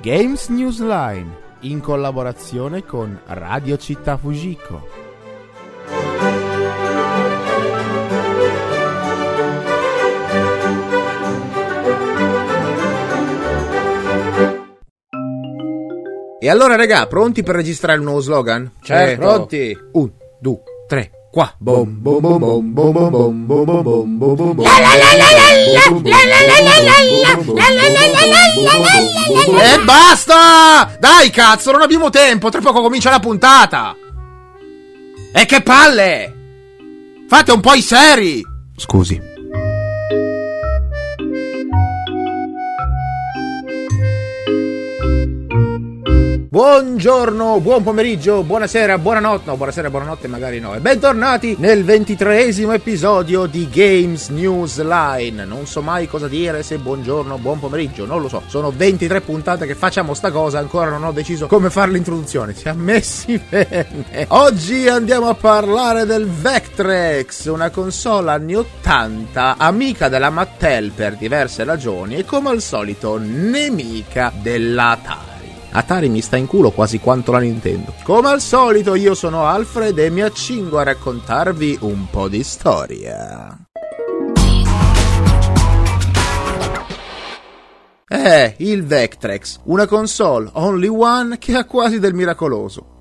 Games Newsline in collaborazione con Radio Città Fujiko. E allora, regà, pronti per registrare il nuovo slogan? Certo. Pronti? Un, due, tre, qua. Bom, bom, bom, bom, bom, bom, bom, bom, bom, bom, bom, bom, bom. E basta! Dai, cazzo, non abbiamo tempo. Tra poco comincia la puntata. E che palle! Fate un po' i seri! Scusi. Buongiorno, buon pomeriggio, buonasera, buonanotte, no, buonasera, buonanotte magari no. E bentornati nel ventitreesimo episodio di Games News Line. Non so mai cosa dire se buongiorno, buon pomeriggio, non lo so. Sono 23 puntate che facciamo sta cosa, ancora non ho deciso come fare l'introduzione. Siamo messi bene. Oggi andiamo a parlare del Vectrex, una console anni 80, amica della Mattel per diverse ragioni e come al solito nemica dell'Atari. Atari mi sta in culo quasi quanto la Nintendo. Come al solito io sono Alfred e mi accingo a raccontarvi un po' di storia. Eh, il Vectrex, una console only one che ha quasi del miracoloso.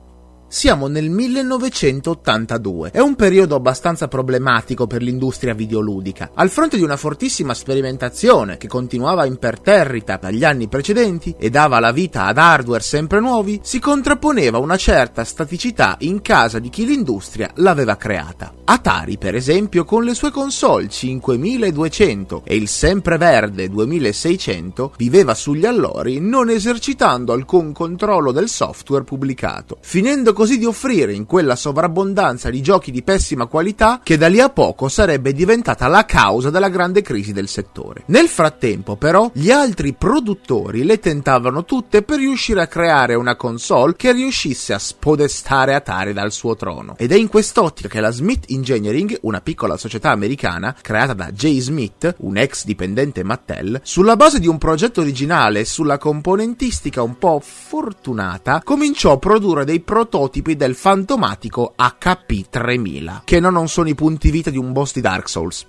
Siamo nel 1982. È un periodo abbastanza problematico per l'industria videoludica. Al fronte di una fortissima sperimentazione che continuava imperterrita dagli anni precedenti e dava la vita ad hardware sempre nuovi, si contrapponeva una certa staticità in casa di chi l'industria l'aveva creata. Atari, per esempio, con le sue console 5200 e il sempreverde 2600, viveva sugli allori non esercitando alcun controllo del software pubblicato, finendo così di offrire in quella sovrabbondanza di giochi di pessima qualità che da lì a poco sarebbe diventata la causa della grande crisi del settore. Nel frattempo, però, gli altri produttori le tentavano tutte per riuscire a creare una console che riuscisse a spodestare Atari dal suo trono. Ed è in quest'ottica che la Smith Engineering, una piccola società americana creata da Jay Smith, un ex dipendente Mattel, sulla base di un progetto originale e sulla componentistica un po' fortunata, cominciò a produrre dei prototipi del fantomatico HP3000, che non sono i punti vita di un boss di Dark Souls.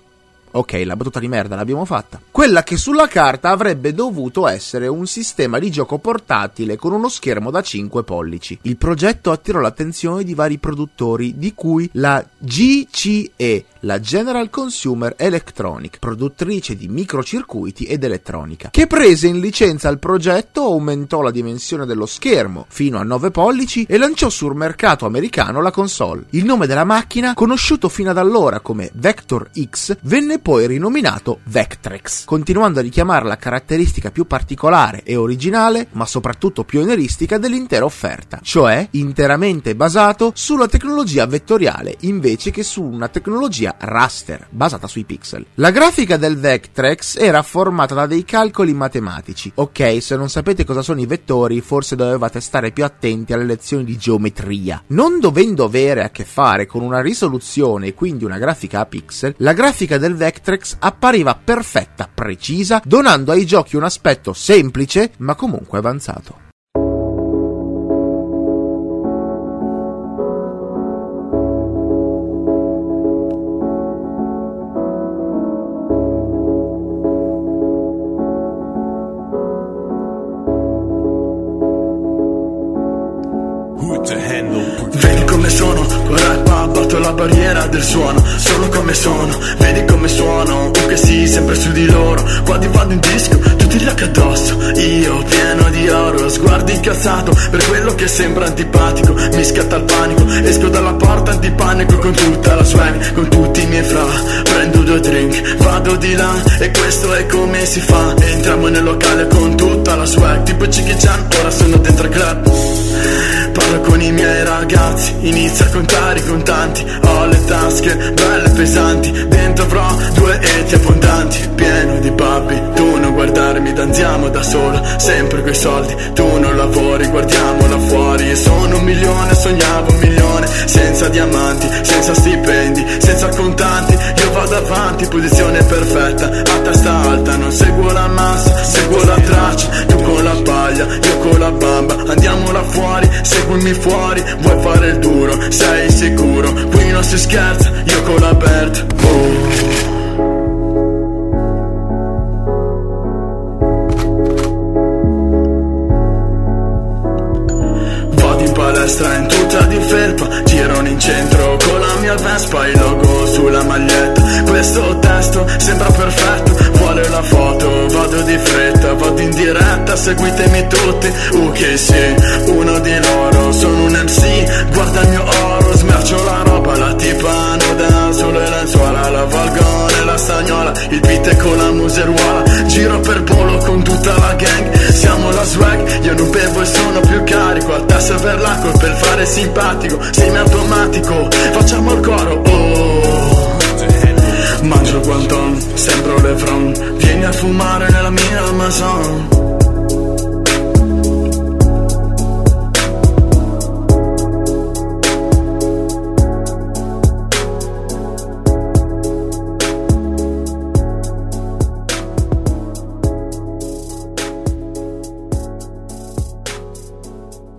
Ok, la battuta di merda l'abbiamo fatta. Quella che sulla carta avrebbe dovuto essere un sistema di gioco portatile con uno schermo da 5 pollici. Il progetto attirò l'attenzione di vari produttori, di cui la GCE, la General Consumer Electronic, produttrice di microcircuiti ed elettronica, che prese in licenza il progetto, aumentò la dimensione dello schermo fino a 9 pollici e lanciò sul mercato americano la console. Il nome della macchina, conosciuto fino ad allora come Vector X, venne poi rinominato Vectrex, continuando a richiamare la caratteristica più particolare e originale, ma soprattutto pionieristica dell'intera offerta, cioè interamente basato sulla tecnologia vettoriale invece che su una tecnologia raster, basata sui pixel. La grafica del Vectrex era formata da dei calcoli matematici. Ok, se non sapete cosa sono i vettori, forse dovevate stare più attenti alle lezioni di geometria. Non dovendo avere a che fare con una risoluzione e quindi una grafica a pixel, la grafica del Vectrex appariva perfetta, precisa, donando ai giochi un aspetto semplice ma comunque avanzato. Vedi come sono, con rap abbatto la barriera del suono Sono come sono, vedi come suono che sì, sempre su di loro Quando vado in disco, tutti gli addosso Io pieno di oro, sguardo incazzato Per quello che sembra antipatico Mi scatta il panico, esco dalla porta antipanico Con tutta la swag, con tutti i miei fra Prendo due drink, vado di là E questo è come si fa Entriamo nel locale con tutta la swag Tipo Chicky Chan, ora sono dentro al club Parlo con i miei ragazzi, inizio a contare i contanti Ho le tasche belle pesanti, dentro avrò due eti abbondanti. Pieno di babbi, tu non guardarmi, danziamo da solo. Sempre quei soldi, tu non lavori, guardiamo là fuori. Sono un milione, sognavo un milione Senza diamanti, senza stipendi, senza contanti davanti, posizione perfetta. A testa alta, non seguo la massa Seguo la traccia, tu con la paglia Io con la bamba, andiamo là fuori Seguimi fuori, vuoi fare il duro? Sei sicuro, qui non si scherza Io con la Bert. Oh. palestra in tuta di felpa. Girano in centro con la mia Vespa Questo testo sembra perfetto. Vuole la foto, vado di fretta Vado in diretta, seguitemi tutti. Uh che sì, uno di loro Sono un MC, guarda il mio oro Smercio la roba, la tipa nuda Sulle lenzuola, la valgo nella stagnola Il beat è con la museruola. Giro per polo con tutta la gang Siamo la swag, io non bevo e sono più carico Al tasso per l'acqua per fare simpatico Semi automatico, facciamo il coro oh. Mangio guanton, sembro Lefron Vieni a fumare nella mia Amazon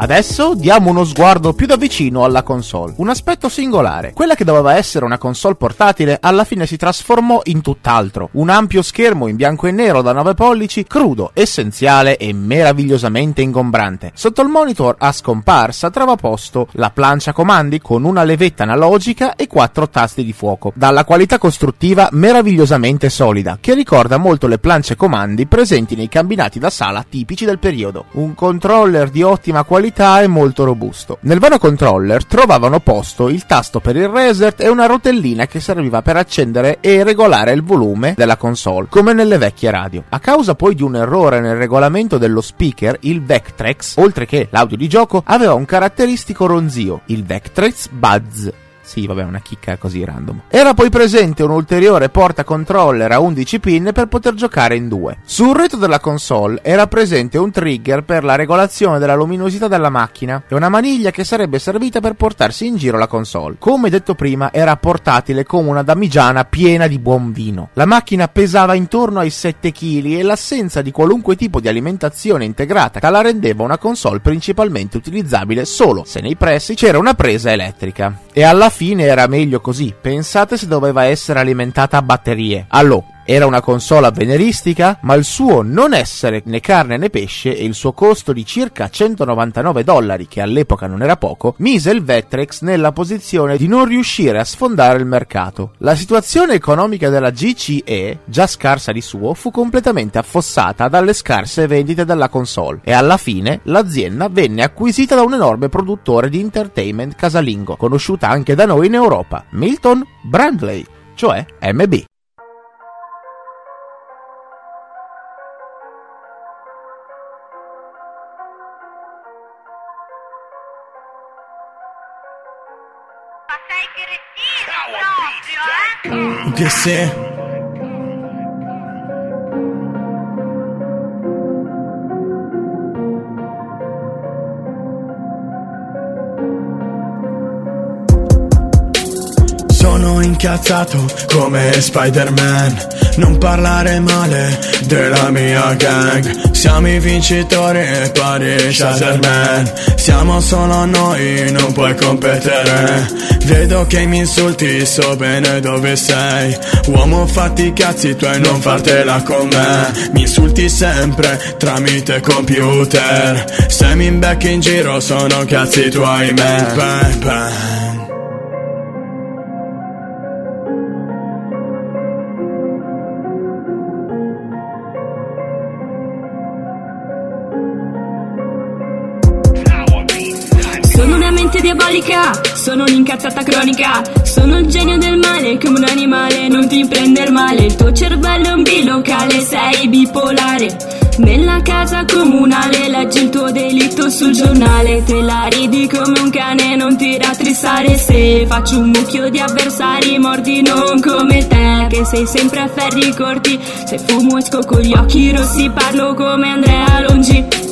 Adesso diamo uno sguardo più da vicino alla console. Un aspetto singolare. Quella che doveva essere una console portatile alla fine si trasformò in tutt'altro. Un ampio schermo in bianco e nero da 9 pollici, crudo, essenziale e meravigliosamente ingombrante. Sotto il monitor a scomparsa trova posto la plancia comandi con una levetta analogica e quattro tasti di fuoco, dalla qualità costruttiva meravigliosamente solida, che ricorda molto le plance comandi presenti nei cabinati da sala tipici del periodo. Un controller di ottima qualità qualità e molto robusto. Nel vano controller trovavano posto il tasto per il reset e una rotellina che serviva per accendere e regolare il volume della console, come nelle vecchie radio. A causa poi di un errore nel regolamento dello speaker, il Vectrex, oltre che l'audio di gioco, aveva un caratteristico ronzio, il Vectrex Buzz sì, vabbè, una chicca così random. Era poi presente un ulteriore porta controller a 11 pin per poter giocare in due. Sul retro della console era presente un trigger per la regolazione della luminosità della macchina e una maniglia che sarebbe servita per portarsi in giro la console. Come detto prima, era portatile come una damigiana piena di buon vino. La macchina pesava intorno ai 7 kg e l'assenza di qualunque tipo di alimentazione integrata la rendeva una console principalmente utilizzabile solo se nei pressi c'era una presa elettrica. E alla fine era meglio così. Pensate se doveva essere alimentata a batterie. Allò, era una console avveniristica, ma il suo non essere né carne né pesce e il suo costo di circa 199 dollari, che all'epoca non era poco, mise il Vectrex nella posizione di non riuscire a sfondare il mercato. La situazione economica della GCE, già scarsa di suo, fu completamente affossata dalle scarse vendite della console e alla fine l'azienda venne acquisita da un enorme produttore di entertainment casalingo, conosciuta anche da noi in Europa, Milton Brandley, cioè MB. Che se Sono incazzato come Spider-Man. Non parlare male della mia gang. Siamo i vincitori e pari Shazerman Siamo solo noi, non puoi competere. Vedo che mi insulti, so bene dove sei. Uomo fatti i cazzi tuoi, non fartela con me. Mi insulti sempre tramite computer. Se mi imbecchi in giro sono cazzi tuoi, man bang, bang. Diabolica Sono un'incazzata cronica. Sono il genio del male come un animale Non ti prender male. Il tuo cervello è un bilocale Sei bipolare. Nella casa comunale leggi il tuo delitto sul giornale. Te la ridi come un cane, non ti rattristare Se faccio un mucchio di avversari morti non come te. Che sei sempre a ferri corti Se fumo esco con gli occhi rossi Parlo come Andrea Longi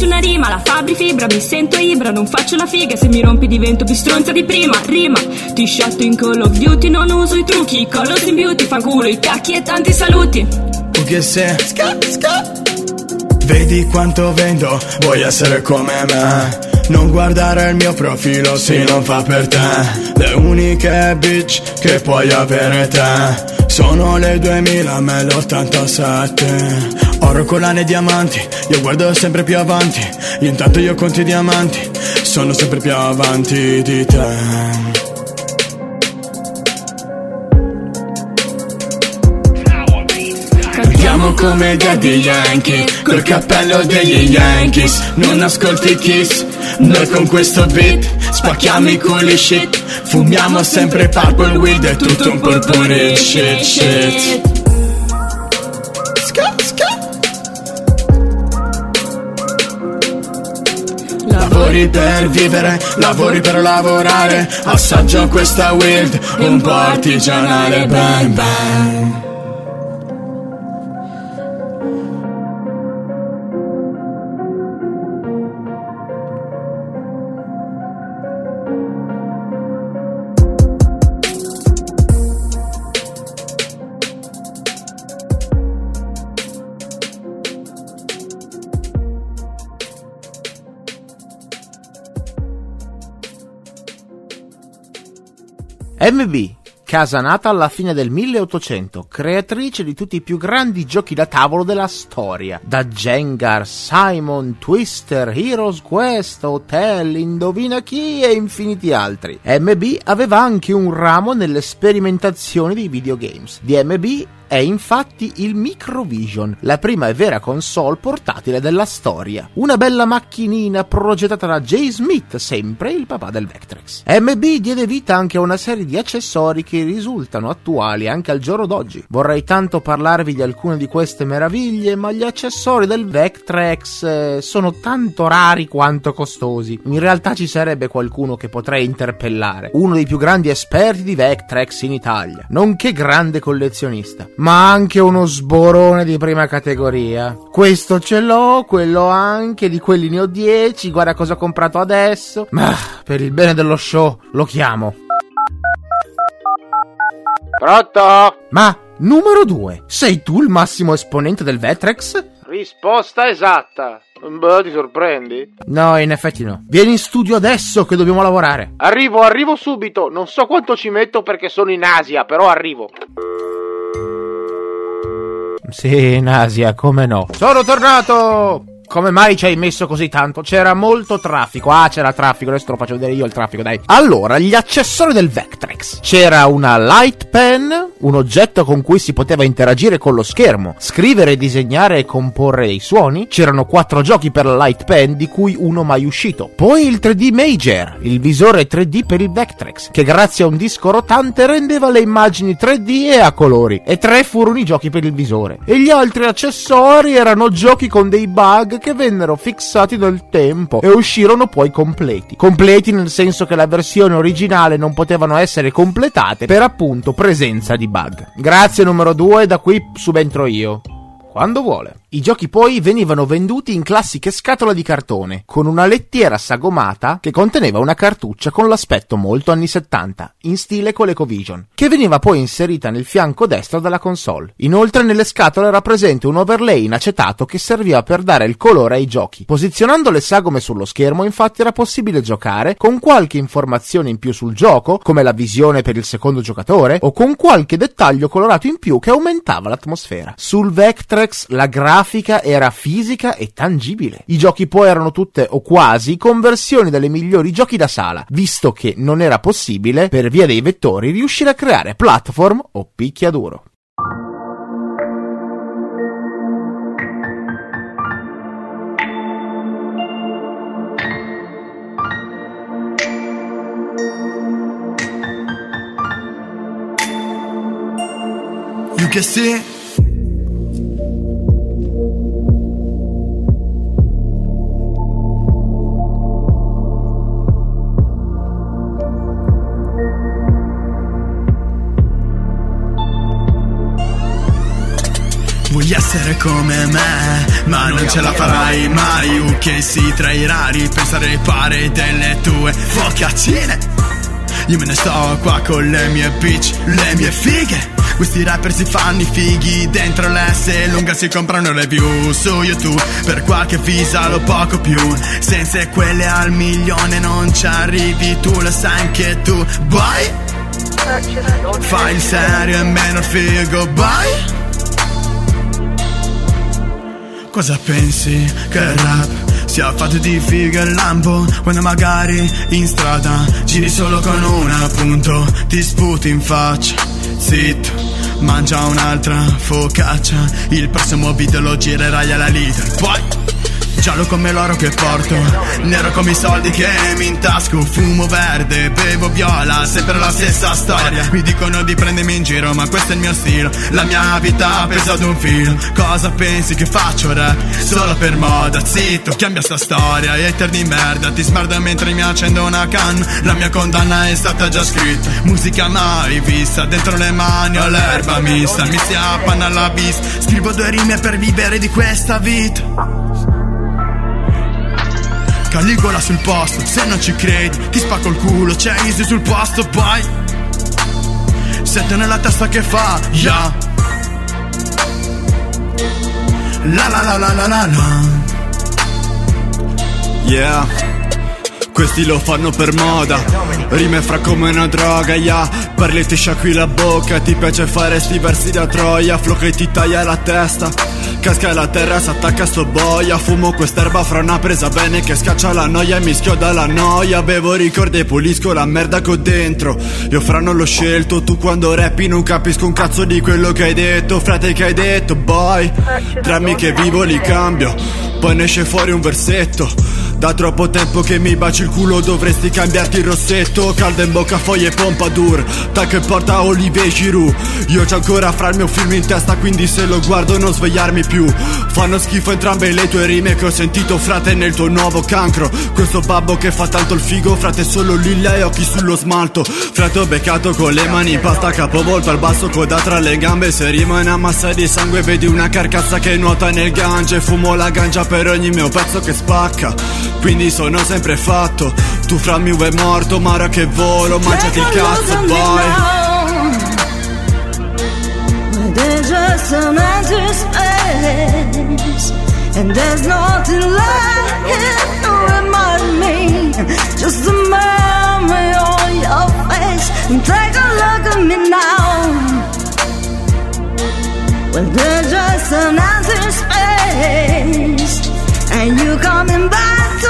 faccio una rima La Fabri fibra, mi sento ibra Non faccio la figa, se mi rompi divento più stronza di prima Rima, ti sciatto in Call of Duty Non uso i trucchi, collos in beauty Fa culo i cacchi e tanti saluti. Sei? Ska, ska. Vedi quanto vendo, vuoi essere come me. Non guardare il mio profilo se non fa per te. Le uniche bitch che puoi avere te Sono le 2000 me l'87 Oro, collane e diamanti Io guardo sempre più avanti. Intanto io conto i diamanti Sono sempre più avanti di te. Cantiamo come Daddy Yankee Col cappello degli Yankees. Non ascolti Kiss Noi con questo beat Spacchiamo i culi shit Fumiamo sempre purple weed È tutto un purple shit shit. Lavori per vivere, lavori per lavorare. Assaggio questa weed, un po' artigianale Bang bang casa nata alla fine del 1800, creatrice di tutti i più grandi giochi da tavolo della storia, da Jengar, Simon, Twister, Heroes Quest, Hotel, Indovina chi e infiniti altri. MB aveva anche un ramo nelle sperimentazioni dei videogames. Di MB è infatti il Microvision, la prima e vera console portatile della storia. Una bella macchinina progettata da Jay Smith, sempre il papà del Vectrex. MB diede vita anche a una serie di accessori che risultano attuali anche al giorno d'oggi. Vorrei tanto parlarvi di alcune di queste meraviglie, ma gli accessori del Vectrex eh, sono tanto rari quanto costosi. In realtà ci sarebbe qualcuno che potrei interpellare, uno dei più grandi esperti di Vectrex in Italia, nonché grande collezionista ma anche uno sborone di prima categoria. Questo ce l'ho, quello anche, di quelli ne ho 10, guarda cosa ho comprato adesso. Ma per il bene dello show lo chiamo. Pronto? Ma numero 2, sei tu il massimo esponente del Vetrex? Risposta esatta. Beh, ti sorprendi? No, in effetti no. Vieni in studio adesso che dobbiamo lavorare. Arrivo, arrivo subito. Non so quanto ci metto perché sono in Asia, però arrivo. Sì, in Asia, come no. Sono tornato! Come mai ci hai messo così tanto? C'era molto traffico. Ah, c'era traffico, adesso te lo faccio vedere io il traffico, dai. Allora, gli accessori del Vectrex. C'era una light pen, un oggetto con cui si poteva interagire con lo schermo, scrivere, disegnare e comporre dei suoni. C'erano quattro giochi per la light pen, di cui uno mai uscito. Poi il 3D Major, il visore 3D per il Vectrex, che grazie a un disco rotante rendeva le immagini 3D e a colori. E tre furono i giochi per il visore. E gli altri accessori erano giochi con dei bug che vennero fissati nel tempo e uscirono poi completi. Completi nel senso che la versione originale non potevano essere completate per appunto presenza di bug. Grazie numero 2, da qui subentro io. Quando vuole. I giochi poi venivano venduti in classiche scatole di cartone, con una lettiera sagomata che conteneva una cartuccia con l'aspetto molto anni 70, in stile ColecoVision, che veniva poi inserita nel fianco destro della console. Inoltre nelle scatole era presente un overlay in acetato che serviva per dare il colore ai giochi. Posizionando le sagome sullo schermo infatti era possibile giocare con qualche informazione in più sul gioco, come la visione per il secondo giocatore, o con qualche dettaglio colorato in più che aumentava l'atmosfera. Sul Vectrex la grafica grafica era fisica e tangibile. I giochi poi erano tutte o quasi conversioni delle migliori giochi da sala, visto che non era possibile, per via dei vettori, riuscire a creare platform o picchiaduro. You can see Vuoi essere come me, ma non ce la farai mai. UK si tra i rari, pensare pare delle tue focaccine Io me ne sto qua con le mie bitch, le mie fighe. Questi rapper si fanno i fighi dentro l'S lunga si comprano le view su YouTube. Per qualche visa lo poco più senza quelle al milione non ci arrivi. Tu lo sai anche tu boy fai il serio e meno figo boy Cosa pensi che il rap sia fatto di figa e lampo? Quando magari in strada giri solo con un appunto Ti sputi in faccia, zitto Mangia un'altra focaccia. Il prossimo video lo girerai alla leader Poi Giallo come l'oro che porto Nero come i soldi che mi intasco Fumo verde, bevo viola Sempre la stessa storia. Mi dicono di prendermi in giro Ma questo è il mio stile La mia vita pesa ad un filo. Cosa pensi che faccio rap? Solo per moda Zitto, cambia sta storia. Hater di merda Ti smerda mentre mi accendo una canna La mia condanna è stata già scritta. Musica mai vista Dentro le mani ho l'erba mista. Mi si appanna alla bis Scrivo due rime per vivere di questa vita Caligola sul posto, se non ci credi Ti spacco il culo, c'è Easy sul posto poi Sette nella testa che fa, yeah La la la la la la la. Yeah Questi lo fanno per moda. Rime fra come una droga, yeah Parli ti sciacqui la bocca. Ti piace fare sti versi da troia. Flow che ti taglia la testa. Casca la terra, s'attacca sto boia. Fumo quest'erba fra una presa bene che scaccia la noia E mi schioda la noia. Bevo ricordi e pulisco la merda che ho dentro. Io fra non l'ho scelto. Tu quando rappi non capisco un cazzo di quello che hai detto. Frate che hai detto, boy? Drammi che vivo li cambio. Poi ne esce fuori un versetto da troppo tempo che mi baci il culo dovresti cambiarti il rossetto. Calda in bocca foglie pompadour Tac e porta Olivier Giroud Io c'ho ancora fra il mio film in testa quindi se lo guardo non svegliarmi più. Fanno schifo entrambe le tue rime che ho sentito frate nel tuo nuovo cancro. Questo babbo che fa tanto il figo frate solo lilla e occhi sullo smalto. Frate ho beccato con le mani in pasta capovolto al basso coda tra le gambe. Se rima una massa di sangue vedi una carcassa che nuota nel gange. Fumo la gancia per ogni mio pezzo che spacca quindi sono sempre fatto. Tu fra mi è morto, ma ora che volo Mangiati il cazzo, boy. There's just an empty space. And there's nothing left to remind me. Just a memory on your face. And take a look at me now. Well, there's just an empty space. And you coming back to me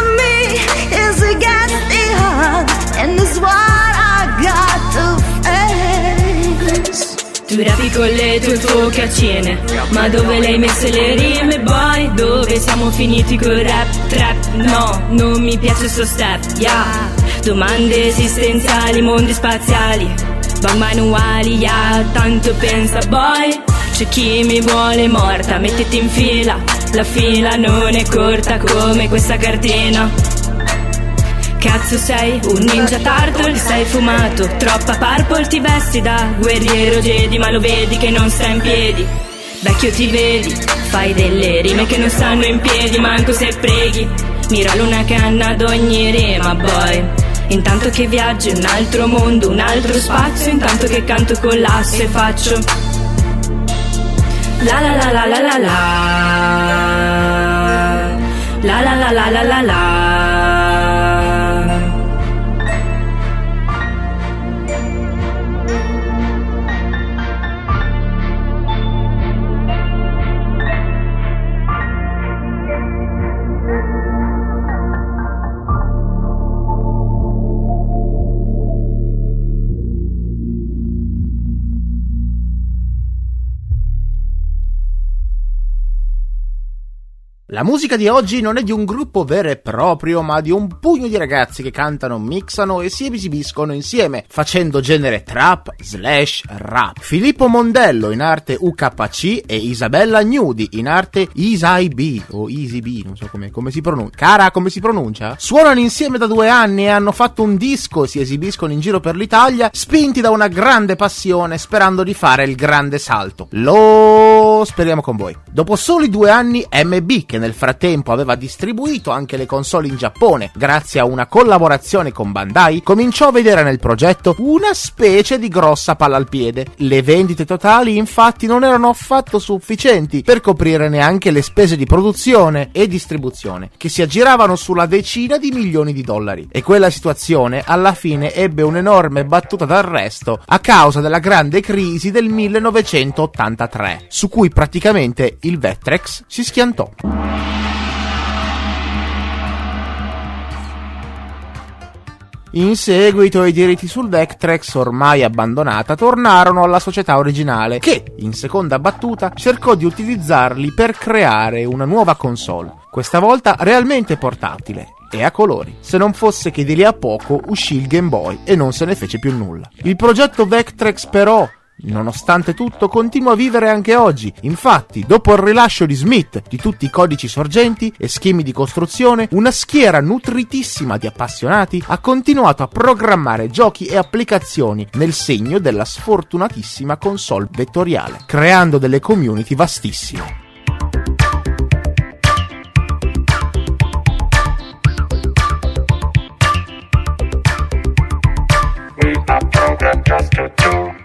is against the odds, and it's what I got to face. Tu rapi con le tue focaccine Ma dove le hai messe le rime, boy? Dove siamo finiti col rap, trap? No, non mi piace sto step, yeah Domande esistenziali, mondi spaziali Bang manuali, yeah Tanto pensa, boy C'è chi mi vuole morta, mettiti in fila la fila non è corta come questa cartina. Cazzo sei un ninja turtle, sei fumato. Troppa purple ti vesti da guerriero Jedi Ma lo vedi che non sta in piedi. Vecchio ti vedi, fai delle rime che non stanno in piedi Manco se preghi, mira una canna ad ogni rima boy. Intanto che viaggi un altro mondo, un altro spazio Intanto che canto con l'asso e faccio La la la la la la la. La la la la la la la La musica di oggi non è di un gruppo vero e proprio, ma di un pugno di ragazzi che cantano, mixano e si esibiscono insieme, facendo genere trap slash rap. Filippo Mondello in arte UKC e Isabella Gnudi in arte Isai B o Easy B, non so come, come si pronuncia. Cara, come si pronuncia? Suonano insieme da due anni e hanno fatto un disco, si esibiscono in giro per l'Italia, spinti da una grande passione, sperando di fare il grande salto. Lo speriamo con voi. Dopo soli due anni, MB, che nel frattempo aveva distribuito anche le console in Giappone grazie a una collaborazione con Bandai, cominciò a vedere nel progetto una specie di grossa palla al piede. Le vendite totali infatti non erano affatto sufficienti per coprire neanche le spese di produzione e distribuzione, che si aggiravano sulla decina di milioni di dollari. E quella situazione alla fine ebbe un'enorme battuta d'arresto a causa della grande crisi del 1983, su cui praticamente il Vectrex si schiantò. In seguito i diritti sul Vectrex, ormai abbandonata, tornarono alla società originale, che, in seconda battuta, cercò di utilizzarli per creare una nuova console, questa volta realmente portatile e a colori. Se non fosse che di lì a poco uscì il Game Boy e non se ne fece più nulla. Il progetto Vectrex però Nonostante tutto, continua a vivere anche oggi. Infatti, dopo il rilascio di Smith di tutti i codici sorgenti e schemi di costruzione, una schiera nutritissima di appassionati ha continuato a programmare giochi e applicazioni nel segno della sfortunatissima console vettoriale, creando delle community vastissime. Just to do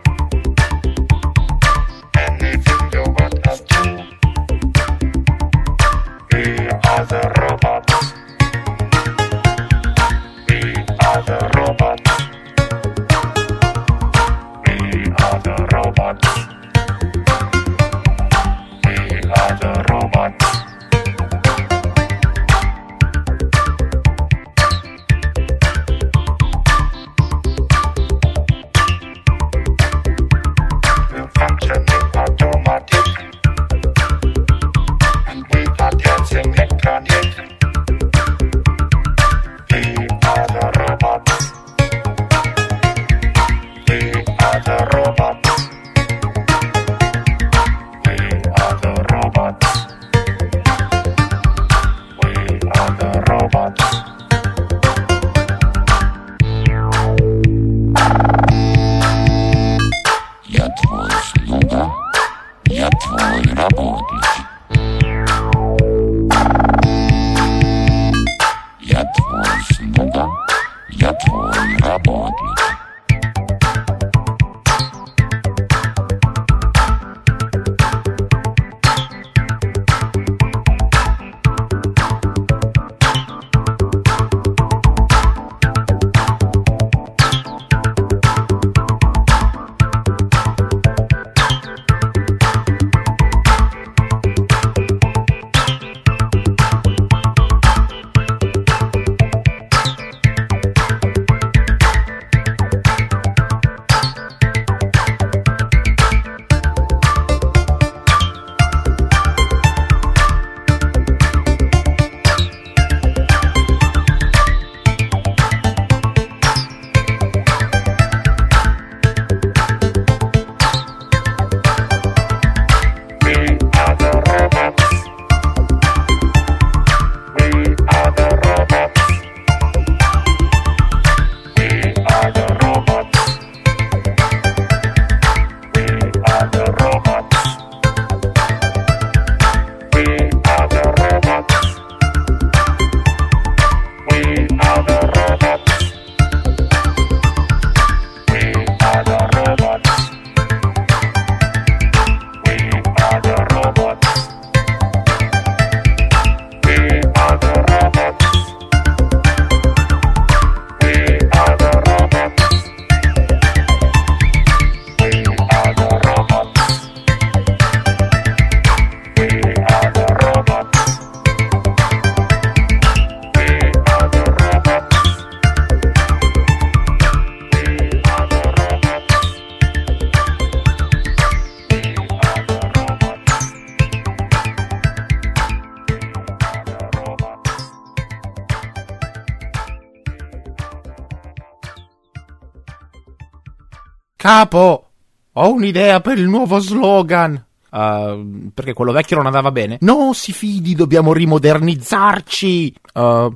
Capo, ho un'idea per il nuovo slogan. Uh, perché quello vecchio non andava bene. Non si fidi, dobbiamo rimodernizzarci. Uh,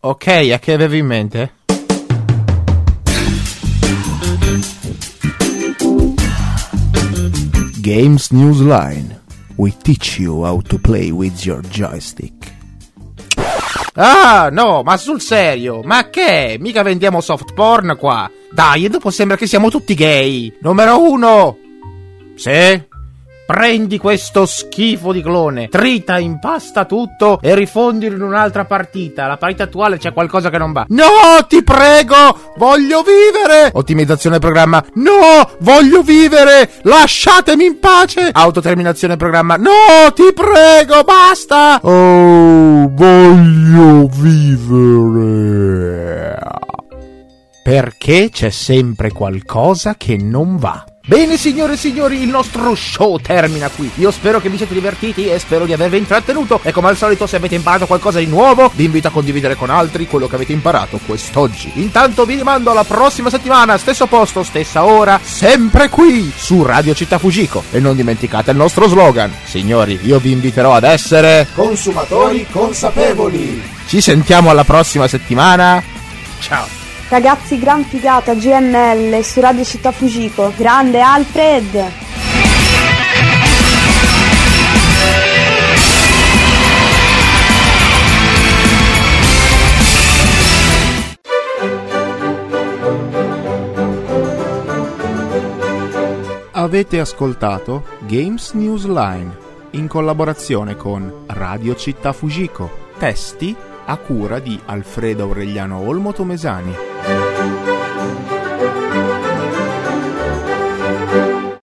ok, a che avevi in mente? Games Newsline. We teach you how to play with your joystick. Ah, no, ma sul serio, ma che? Mica vendiamo soft porn qua. Dai, e dopo sembra che siamo tutti gay. Numero uno. Sì? Prendi questo schifo di clone, trita, impasta tutto e rifondilo in un'altra partita. La partita attuale c'è qualcosa che non va. No, ti prego, voglio vivere. Ottimizzazione programma. No, voglio vivere. Lasciatemi in pace. Autoterminazione programma. No, ti prego, basta. Oh, voglio vivere. Perché c'è sempre qualcosa che non va. Bene signore e signori, il nostro show termina qui. Io spero che vi siete divertiti e spero di avervi intrattenuto. E come al solito, se avete imparato qualcosa di nuovo, vi invito a condividere con altri quello che avete imparato quest'oggi. Intanto vi rimando alla prossima settimana, stesso posto, stessa ora, sempre qui su Radio Città Fujiko. E non dimenticate il nostro slogan. Signori, io vi inviterò ad essere consumatori consapevoli. Ci sentiamo alla prossima settimana. Ciao. Ragazzi, gran figata GNL su Radio Città Fujiko. Grande Alfred! Avete ascoltato Games News Line in collaborazione con Radio Città Fujiko. Testi a cura di Alfredo Aureliano Olmo Tomesani. thank you